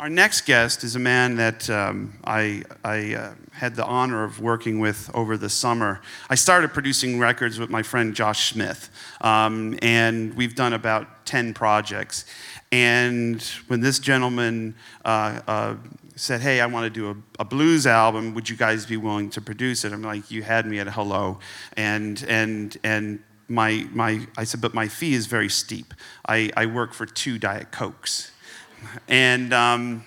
Our next guest is a man that um, I, I uh, had the honor of working with over the summer. I started producing records with my friend Josh Smith, um, and we've done about 10 projects. And when this gentleman uh, uh, said, Hey, I want to do a, a, blues album, would you guys be willing to produce it? I'm like, You had me at hello. And, and, and my, my, I said, But my fee is very steep. I, I work for two Diet Cokes. And um,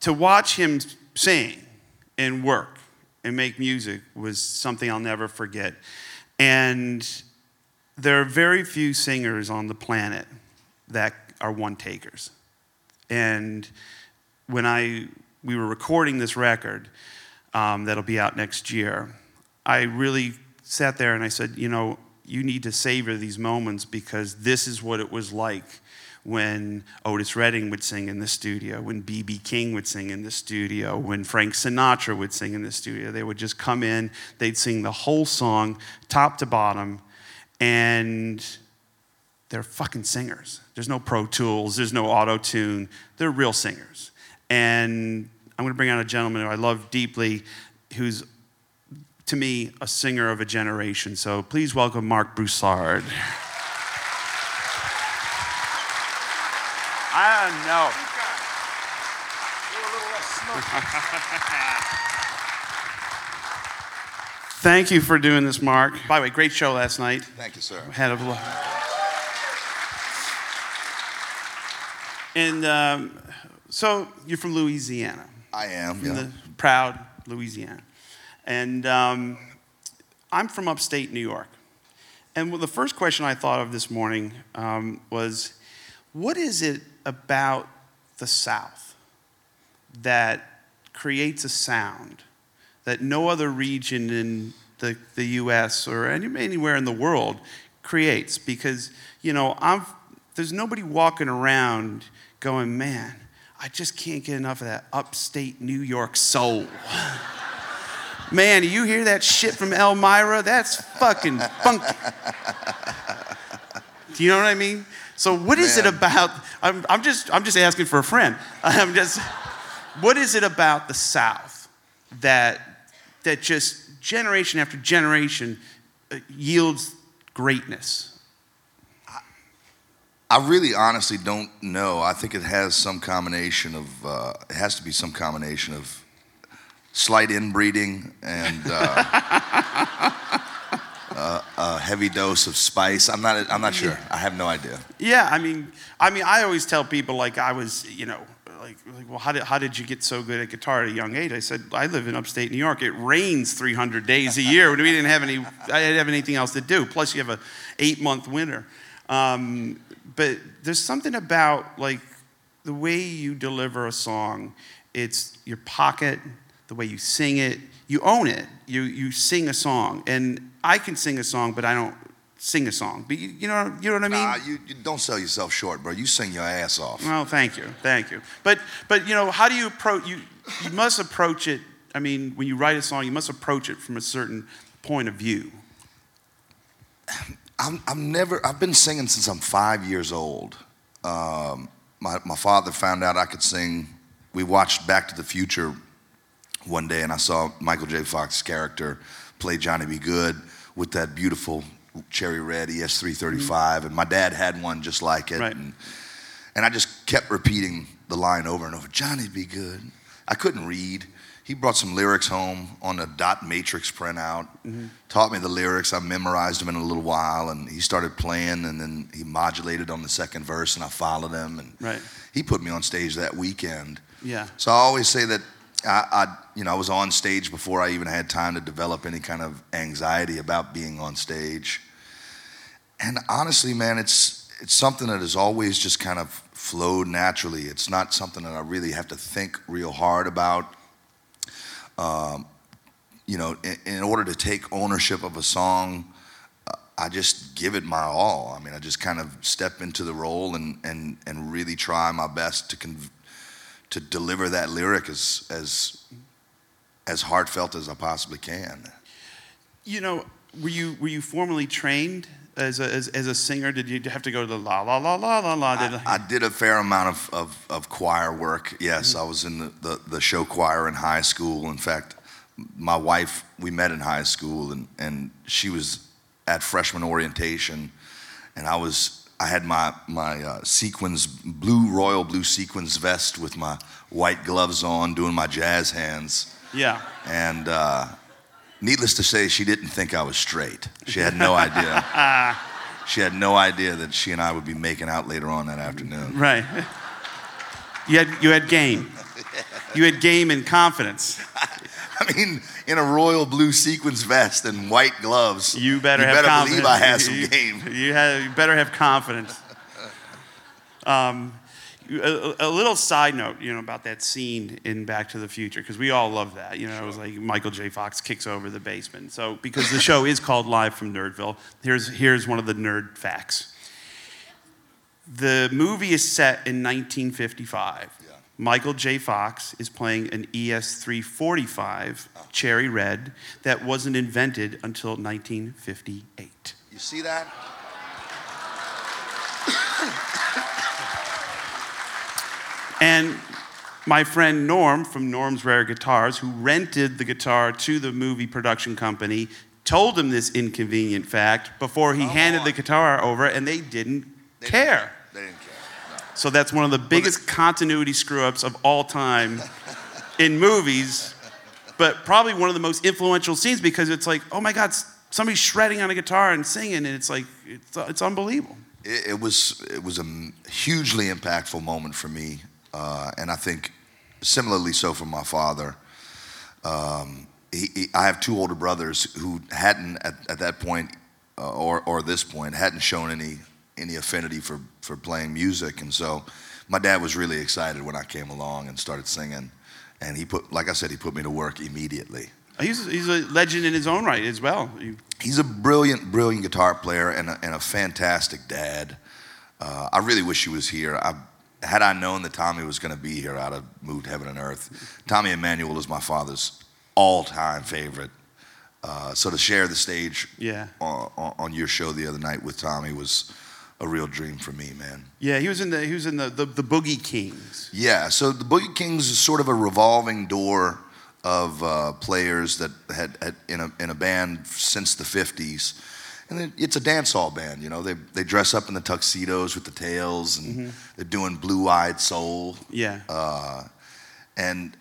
to watch him sing and work and make music was something I'll never forget. And there are very few singers on the planet that are one takers. And when I we were recording this record um, that'll be out next year, I really sat there and I said, you know, you need to savor these moments because this is what it was like when Otis Redding would sing in the studio, when B.B. King would sing in the studio, when Frank Sinatra would sing in the studio. They would just come in, they'd sing the whole song, top to bottom, and they're fucking singers. There's no Pro Tools, there's no auto tune. They're real singers. And I'm to bring out a gentleman who I love deeply, who's to me a singer of a generation. So please welcome Marc Broussard. I know. Thank you for doing this, Marc. By the way, great show last night. Thank you, sir. Had a and um, so you're from Louisiana. I am. From yeah. the proud Louisiana, and um, I'm from upstate New York. And the first question I thought of this morning um, was, what is it about the South that creates a sound that no other region in the, the US or any, anywhere in the world creates. Because, you know, I'm, there's nobody walking around going, man, I just can't get enough of that upstate New York soul. man, you hear that shit from Elmira? That's fucking funky. You know what I mean? So what is Man. it about? I'm, I'm, just I'm just asking for a friend. I'm just what is it about the South that that just generation after generation uh, yields greatness? I really honestly don't know. I think it has some combination of uh, it has to be some combination of slight inbreeding and. Uh, a heavy dose of spice. I'm not. I'm not sure. I have no idea. Yeah, I mean, I mean, I always tell people like I was, you know, like, like well, how did how did you get so good at guitar at a young age? I said I live in upstate New York. It rains 300 days a year. we didn't have any. I didn't have anything else to do. Plus, you have a eight month winter. Um, but there's something about like the way you deliver a song. It's your pocket, the way you sing it. You own it. You you sing a song and I can sing a song, but I don't sing a song. But you, you know, you know what I mean? Nah, you, you don't sell yourself short, bro. You sing your ass off. Well, thank you, thank you. But but you know, how do you approach you? You must approach it. I mean, when you write a song, you must approach it from a certain point of view. I'm, I'm never. I've been singing since I'm five years old. Um, my my father found out I could sing. We watched Back to the Future one day, and I saw Michael J. Fox's character play Johnny B. Goode with that beautiful cherry red ES335, mm-hmm. and my dad had one just like it. Right. And, and I just kept repeating the line over and over Johnny be good. I couldn't read. He brought some lyrics home on a dot matrix printout, mm-hmm. taught me the lyrics. I memorized them in a little while, and he started playing, and then he modulated on the second verse, and I followed him. And right. he put me on stage that weekend. Yeah. So I always say that I, I, you know, I was on stage before I even had time to develop any kind of anxiety about being on stage. And honestly, man, it's it's something that has always just kind of flowed naturally. It's not something that I really have to think real hard about. Um, you know, in, in, order to take ownership of a song, uh, I just give it my all. I mean, I just kind of step into the role and and and really try my best to convey to deliver that lyric as as as heartfelt as I possibly can. You know, were you were you formally trained as a, as, as a singer? Did you have to go to the la la la la la la? Did, I, I did a fair amount of, of, of choir work. Yes, Mm-hmm. I was in the, the, the show choir in high school. In fact, my wife, we met in high school, and, and she was at freshman orientation, and I was I had my my uh, sequins blue royal blue sequins vest with my white gloves on, doing my jazz hands, yeah. and uh, needless to say, she didn't think I was straight. She had no idea. she had no idea that she and I would be making out later on that afternoon. Right. You had, you had game. You had game and confidence. I mean, in a royal blue sequins vest and white gloves. You better you have better confidence. believe I had some You- game. You, have, you better have confidence. Um, a, a little side note, you know, about that scene in Back to the Future, because we all love that. You know, it was like Michael J. Fox kicks over the basement. So, because the show is called Live from Nerdville, here's here's one of the nerd facts. The movie is set in 1955. Yeah. Michael J. Fox is playing an E ES345 Cherry Red that wasn't invented until 1958. You see that? And my friend Norm from Norm's Rare Guitars, who rented the guitar to the movie production company, told him this inconvenient fact before he Come handed on. the guitar over, and they didn't They care. Didn't, they didn't care. No. So that's one of the biggest continuity screw ups of all time in movies, but probably one of the most influential scenes because it's like, oh my God, somebody's shredding on a guitar and singing, and it's like, it's, it's unbelievable. It, it was it was a hugely impactful moment for me, uh, and I think similarly so for my father. Um, he, he, I have two older brothers who hadn't at, at that point uh, or or this point hadn't shown any any affinity for for playing music, and so my dad was really excited when I came along and started singing, and he put like I said he put me to work immediately. He's, he's a legend in his own right as well. He's a brilliant, brilliant guitar player and a, and a fantastic dad. Uh, I really wish he was here. I, had I known that Tommy was going to be here, I'd have moved heaven and earth. Tommy Emmanuel is my father's all-time favorite. Uh, so to share the stage Yeah. on- on your show the other night with Tommy was a real dream for me, man. Yeah, he was in the he was in the the, the Boogie Kings. Yeah, so the Boogie Kings is sort of a revolving door of uh, players that had, had in a in a band since the '50s, and it, it's a dance hall band. You know, they they dress up in the tuxedos with the tails, and they're doing Blue Eyed Soul, Yeah. uh, and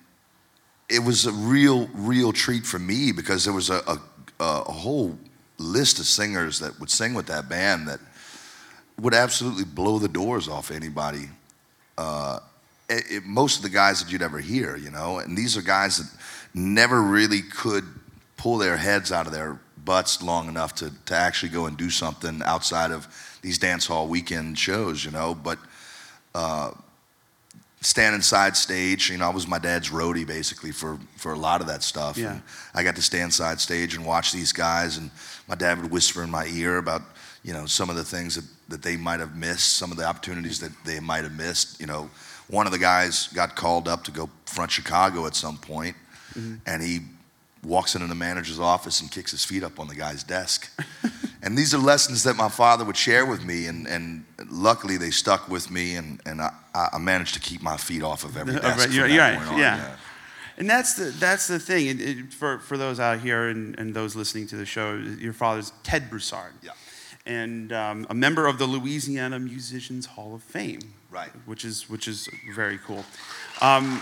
it was a real real treat for me because there was a, a a whole list of singers that would sing with that band that would absolutely blow the doors off anybody uh, it, it- most of the guys that you'd ever hear, you know, and these are guys that never really could pull their heads out of their butts long enough to, to actually go and do something outside of these dance hall weekend shows, you know, but uh, standing side stage, you know, I was my dad's roadie basically for, for a lot of that stuff. Yeah. And I got to stand side stage and watch these guys, and my dad would whisper in my ear about, you know, some of the things that, that they might have missed, some of the opportunities that they might have missed. You know, one of the guys got called up to go front Chicago at some point, mm-hmm. and he walks into the manager's office and kicks his feet up on the guy's desk. and these are lessons that my father would share with me, and, and luckily they stuck with me, and, and I, I managed to keep my feet off of every desk right, you're- right, on. yeah. And that's the that's the thing. It, it, for for those out here and, and those listening to the show, your father's Ted Broussard. Yeah. And um, a member of the Louisiana Musicians Hall of Fame. Right. Which is which is very cool. Um,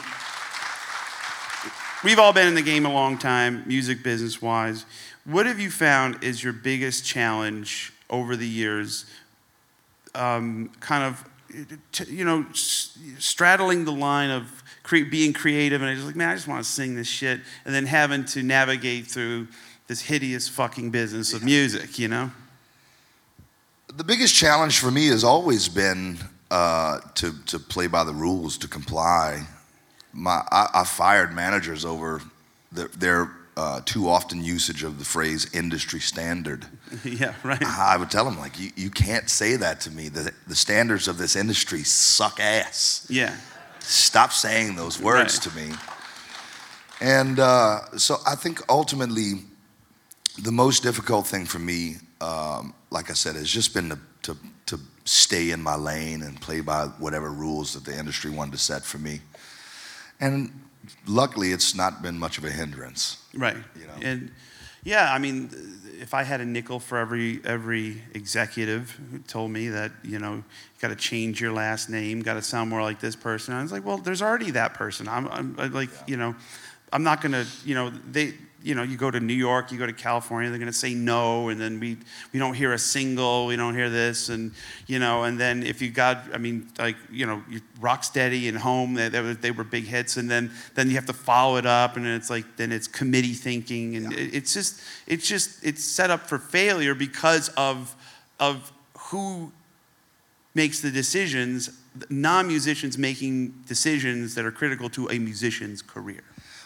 we've all been in the game a long time, music business wise. What have you found is your biggest challenge over the years? Um, kind of, t- you know, s- straddling the line of cre- being creative and I just like, man, I just want to sing this shit, and then having to navigate through this hideous fucking business of music, you know? The biggest challenge for me has always been uh, to to play by the rules, to comply. My I, I fired managers over the, their uh, too often usage of the phrase industry standard. yeah, right. I would tell them like, you, you can't say that to me. The the standards of this industry suck ass. Yeah. Stop saying those words Right. to me. And uh, so I think ultimately the most difficult thing for me, um, like I said, has just been to, to, to stay in my lane and play by whatever rules that the industry wanted to set for me. And luckily, it's not been much of a hindrance. Right. You know? And yeah, I mean, if I had a nickel for every every executive who told me that you know you got to change your last name, got to sound more like this person, I was like, well, there's already that person. I'm, I'm I like you know, I'm not gonna you know they you know, you go to New York, you go to California, they're going to say no, and then we, we don't hear a single, we don't hear this, and, you know, and then if you got, I mean, like, you know, Rocksteady and Home, they, they, were, they were big hits, and then, then you have to follow it up, and it's like, then it's committee thinking, and yeah. it, it's just, it's just, it's set up for failure because of, of who makes the decisions, non musicians making decisions that are critical to a musician's career.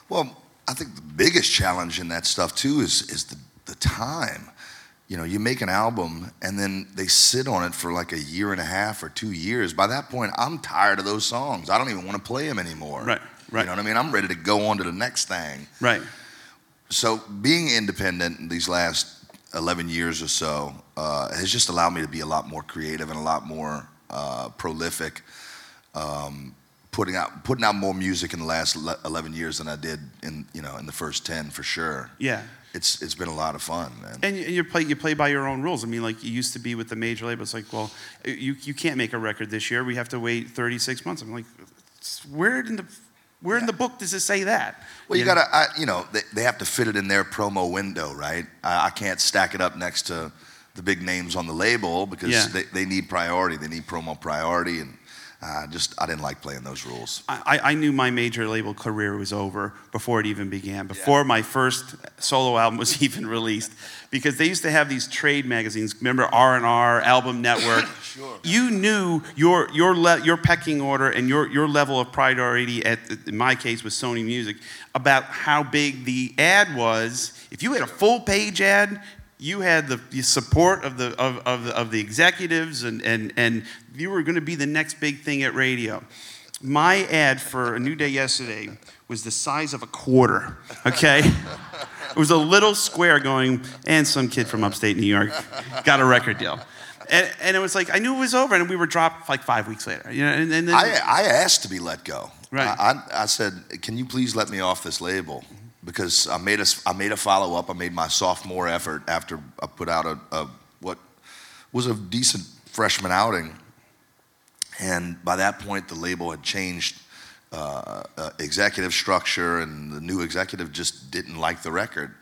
Well, I think the biggest challenge in that stuff too is is the, the time. You know, you make an album and then they sit on it for like a year and a half or two years. By that point, I'm tired of those songs. I don't even want to play them anymore. Right, right. You know what I mean? I'm ready to go on to the next thing. Right. So being independent these last 11 years or so uh, has just allowed me to be a lot more creative and a lot more uh, prolific. Um, putting out putting out more music in the last 11 years than I did in you know in the first 10 for sure. Yeah. It's it's been a lot of fun, man. And you play you play by your own rules. I mean, like you used to be with the major label. It's like, well, you you can't make a record this year. We have to wait 36 months. I'm like, where in the where in the book does it say that? Well, you, you gotta, I, you know, they, they have to fit it in their promo window, right? I, I can't stack it up next to the big names on the label because yeah. they, they need priority. They need promo priority, and uh, just I didn't like playing those rules. I, I, knew my major label career was over before it even began, before yeah. my first solo album was even released, because they used to have these trade magazines. Remember R and R, Album Network. sure. You knew your your le- your pecking order and your your level of priority. At in my case with Sony Music, about how big the ad was. If you had a full page ad, you had the, support of the, of, of, the, of the executives, and, and, and you were going to be the next big thing at radio. My ad for A New Day yesterday was the size of a quarter, okay? it was a little square going, and some kid from upstate New York got a record deal. And, and, it was like I knew it was over, and we were dropped like five weeks later. You know, and, and then, I, I asked to be let go. Right. I, I, said, "Can you please let me off this label?" because I made a, I made a follow up. I made my sophomore effort after I put out a, a what was a decent freshman outing. And by that point, the label had changed uh, uh, executive structure, and the new executive just didn't like the record.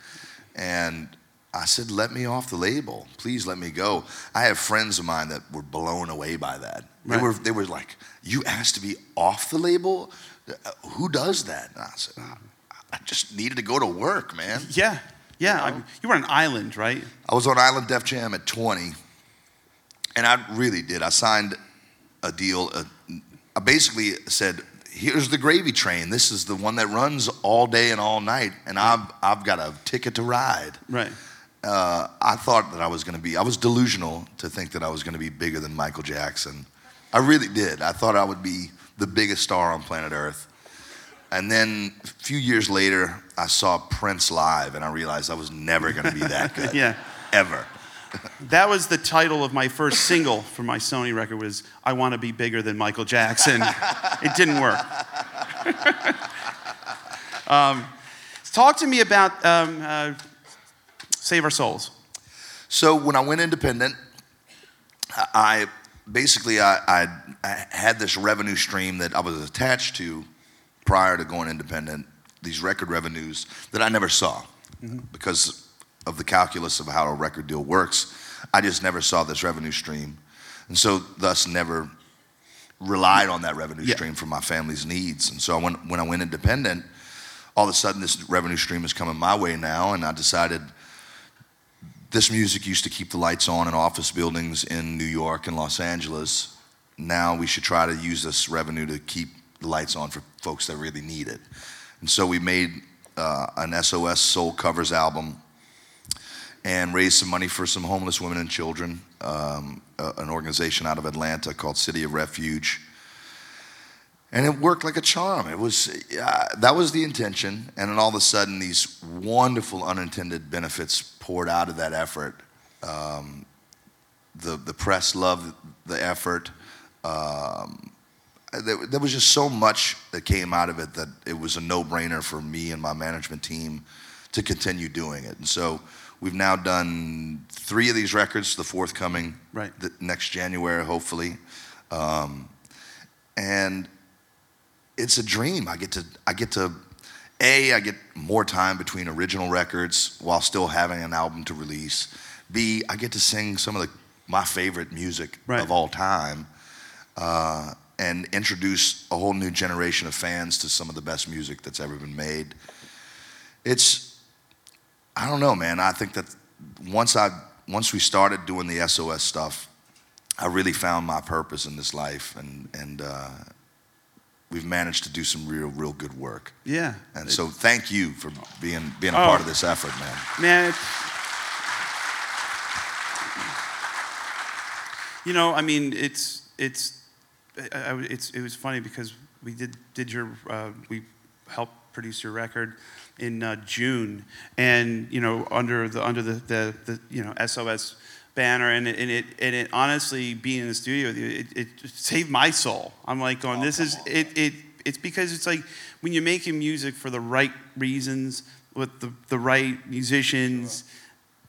And I said, "Let me off the label, please. Let me go." I have friends of mine that were blown away by that. Right. They were they were like, "You asked to be off the label? Uh, who does that?" And I said, I just needed to go to work, man. Yeah, yeah. You, know? you were on an island, right? I was on Island Def Jam at 20, and I really did. I signed a deal. Uh, I basically said, "Here's the gravy train. This is the one that runs all day and all night, and I've I've got a ticket to ride." Right. Uh, I thought that I was going to be. I was delusional to think that I was going to be bigger than Michael Jackson. I really did. I thought I would be the biggest star on planet Earth. And then a few years later, I saw Prince live, and I realized I was never going to be that good. yeah. Ever. That was the title of my first single for my Sony record was I Want to Be Bigger Than Michael Jackson. it didn't work. um, talk to me about um, uh, Save Our Souls. So when I went independent, I basically I, I, I had this revenue stream that I was attached to prior to going independent, these record revenues that I never saw mm-hmm. because of the calculus of how a record deal works. I just never saw this revenue stream. And so, thus, never relied on that revenue yeah. stream for my family's needs. And so, when, when I went independent, all of a sudden, this revenue stream is coming my way now. And I decided this music used to keep the lights on in office buildings in New York and Los Angeles. Now we should try to use this revenue to keep the lights on for folks that really need it. And so we made uh, an SOS Soul Covers album and raised some money for some homeless women and children, um, uh, an organization out of Atlanta called City of Refuge. and it worked like a charm. It was uh, that was the intention, and then all of a sudden, these wonderful unintended benefits poured out of that effort. Um, the the press loved the effort. Um, there, there, was just so much that came out of it that it was a no-brainer for me and my management team to continue doing it. And so we've now done three of these records, the fourth coming right. the next January, hopefully. Um, and it's a dream. I get to I get to a I get more time between original records while still having an album to release. B I get to sing some of the my favorite music right. of all time. Uh, and introduce a whole new generation of fans to some of the best music that's ever been made. It's, I don't know, man. I think that once I once we started doing the SOS stuff, I really found my purpose in this life, and and uh, we've managed to do some real, real good work. Yeah. And so, thank you for being being a oh, part of this effort, man. Man. You know, I mean, it's it's I, I, it's, it was funny because we did, did your, uh, we helped produce your record in uh, June, and you know under the under the, the, the you know SOS banner, and it, and it and it honestly being in the studio with you, it, it saved my soul. I'm like going, oh, this is it it it's because it's like when you're making music for the right reasons with the the right musicians. Sure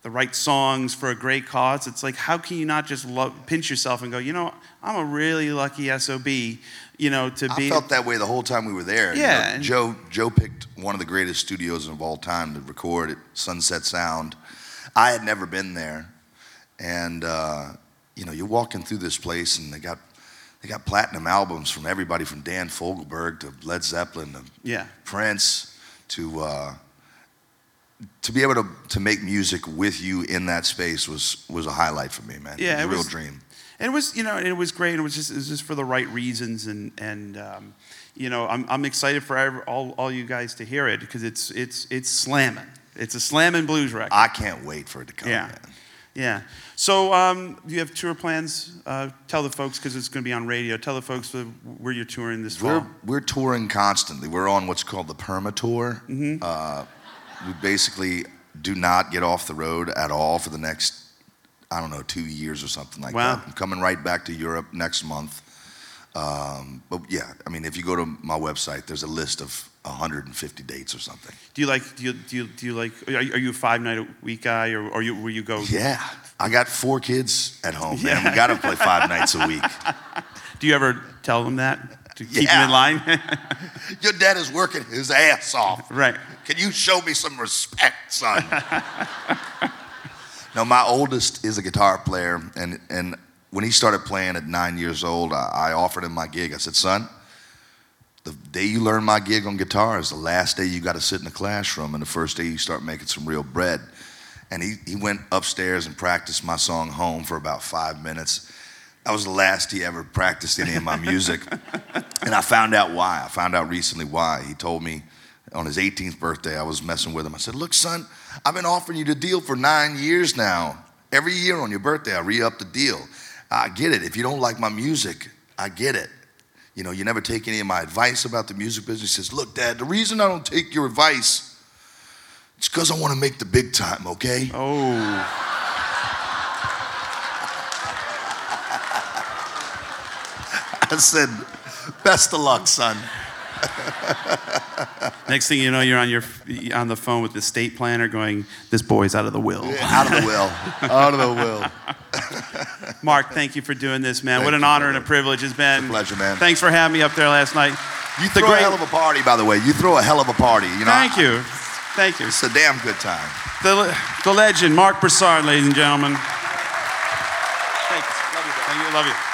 the right songs for a great cause. It's like, how can you not just love, pinch yourself and go, you know, I'm a really lucky SOB, you know, to be. I felt that way the whole time we were there. Yeah. You know, Joe, Joe picked one of the greatest studios of all time to record at Sunset Sound. I had never been there. And, uh, you know, you're walking through this place and they got, they got platinum albums from everybody from Dan Fogelberg to Led Zeppelin to yeah. Prince to, uh, to be able to, to make music with you in that space was was a highlight for me, man. Yeah, it was a real was, dream. And it was, you know, it was great. It was just it was just for the right reasons, and and um, you know, I'm I'm excited for all all you guys to hear it because it's it's it's slamming. It's a slamming blues record. I can't wait for it to come. Yeah. Man. Yeah. So um, you have tour plans? Uh, tell the folks because it's going to be on radio. Tell the folks where you're touring this we're, fall. We're touring constantly. We're on what's called the Perma Tour. Mm-hmm. Uh, we basically do not get off the road at all for the next, I don't know, two years or something like wow. that. I'm coming right back to Europe next month. Um, but yeah, I mean, if you go to my website, there's a list of 150 dates or something. Do you like? Do you do you, do you like? Are you, a five night a week guy, or, or you where you go? Yeah, I got four kids at home, yeah. man. We got to play five nights a week. Do you ever tell them that? To keep yeah. him in line. Your dad is working his ass off. Right. Can you show me some respect, son? no, my oldest is a guitar player, and, and when he started playing at nine years old, I, I offered him my gig. I said, son, the day you learn my gig on guitar is the last day you got to sit in the classroom, and the first day you start making some real bread. And he, he went upstairs and practiced my song home for about five minutes. That was the last he ever practiced any of my music. and I found out why. I found out recently why. He told me on his 18th birthday, I was messing with him. I said, Look, son, I've been offering you the deal for nine years now. Every year on your birthday, I re up the deal. I get it. If you don't like my music, I get it. You know, you never take any of my advice about the music business. He says, Look, Dad, the reason I don't take your advice is because I want to make the big time, okay? Oh. I said, best of luck, son. Next thing you know, you're on your on the phone with the state planner, going, "This boy's out of the will." Yeah, out of the will. out of the will. Marc, thank you for doing this, man. Thank what an honor brother. and a privilege it's been. It's a pleasure, man. Thanks for having me up there last night. You throw great... a hell of a party, by the way. You throw a hell of a party. You know. Thank you. Thank you. It's a damn good time. The, the legend, Marc Broussard, ladies and gentlemen. Thank you. Love you. Thank you. Love you.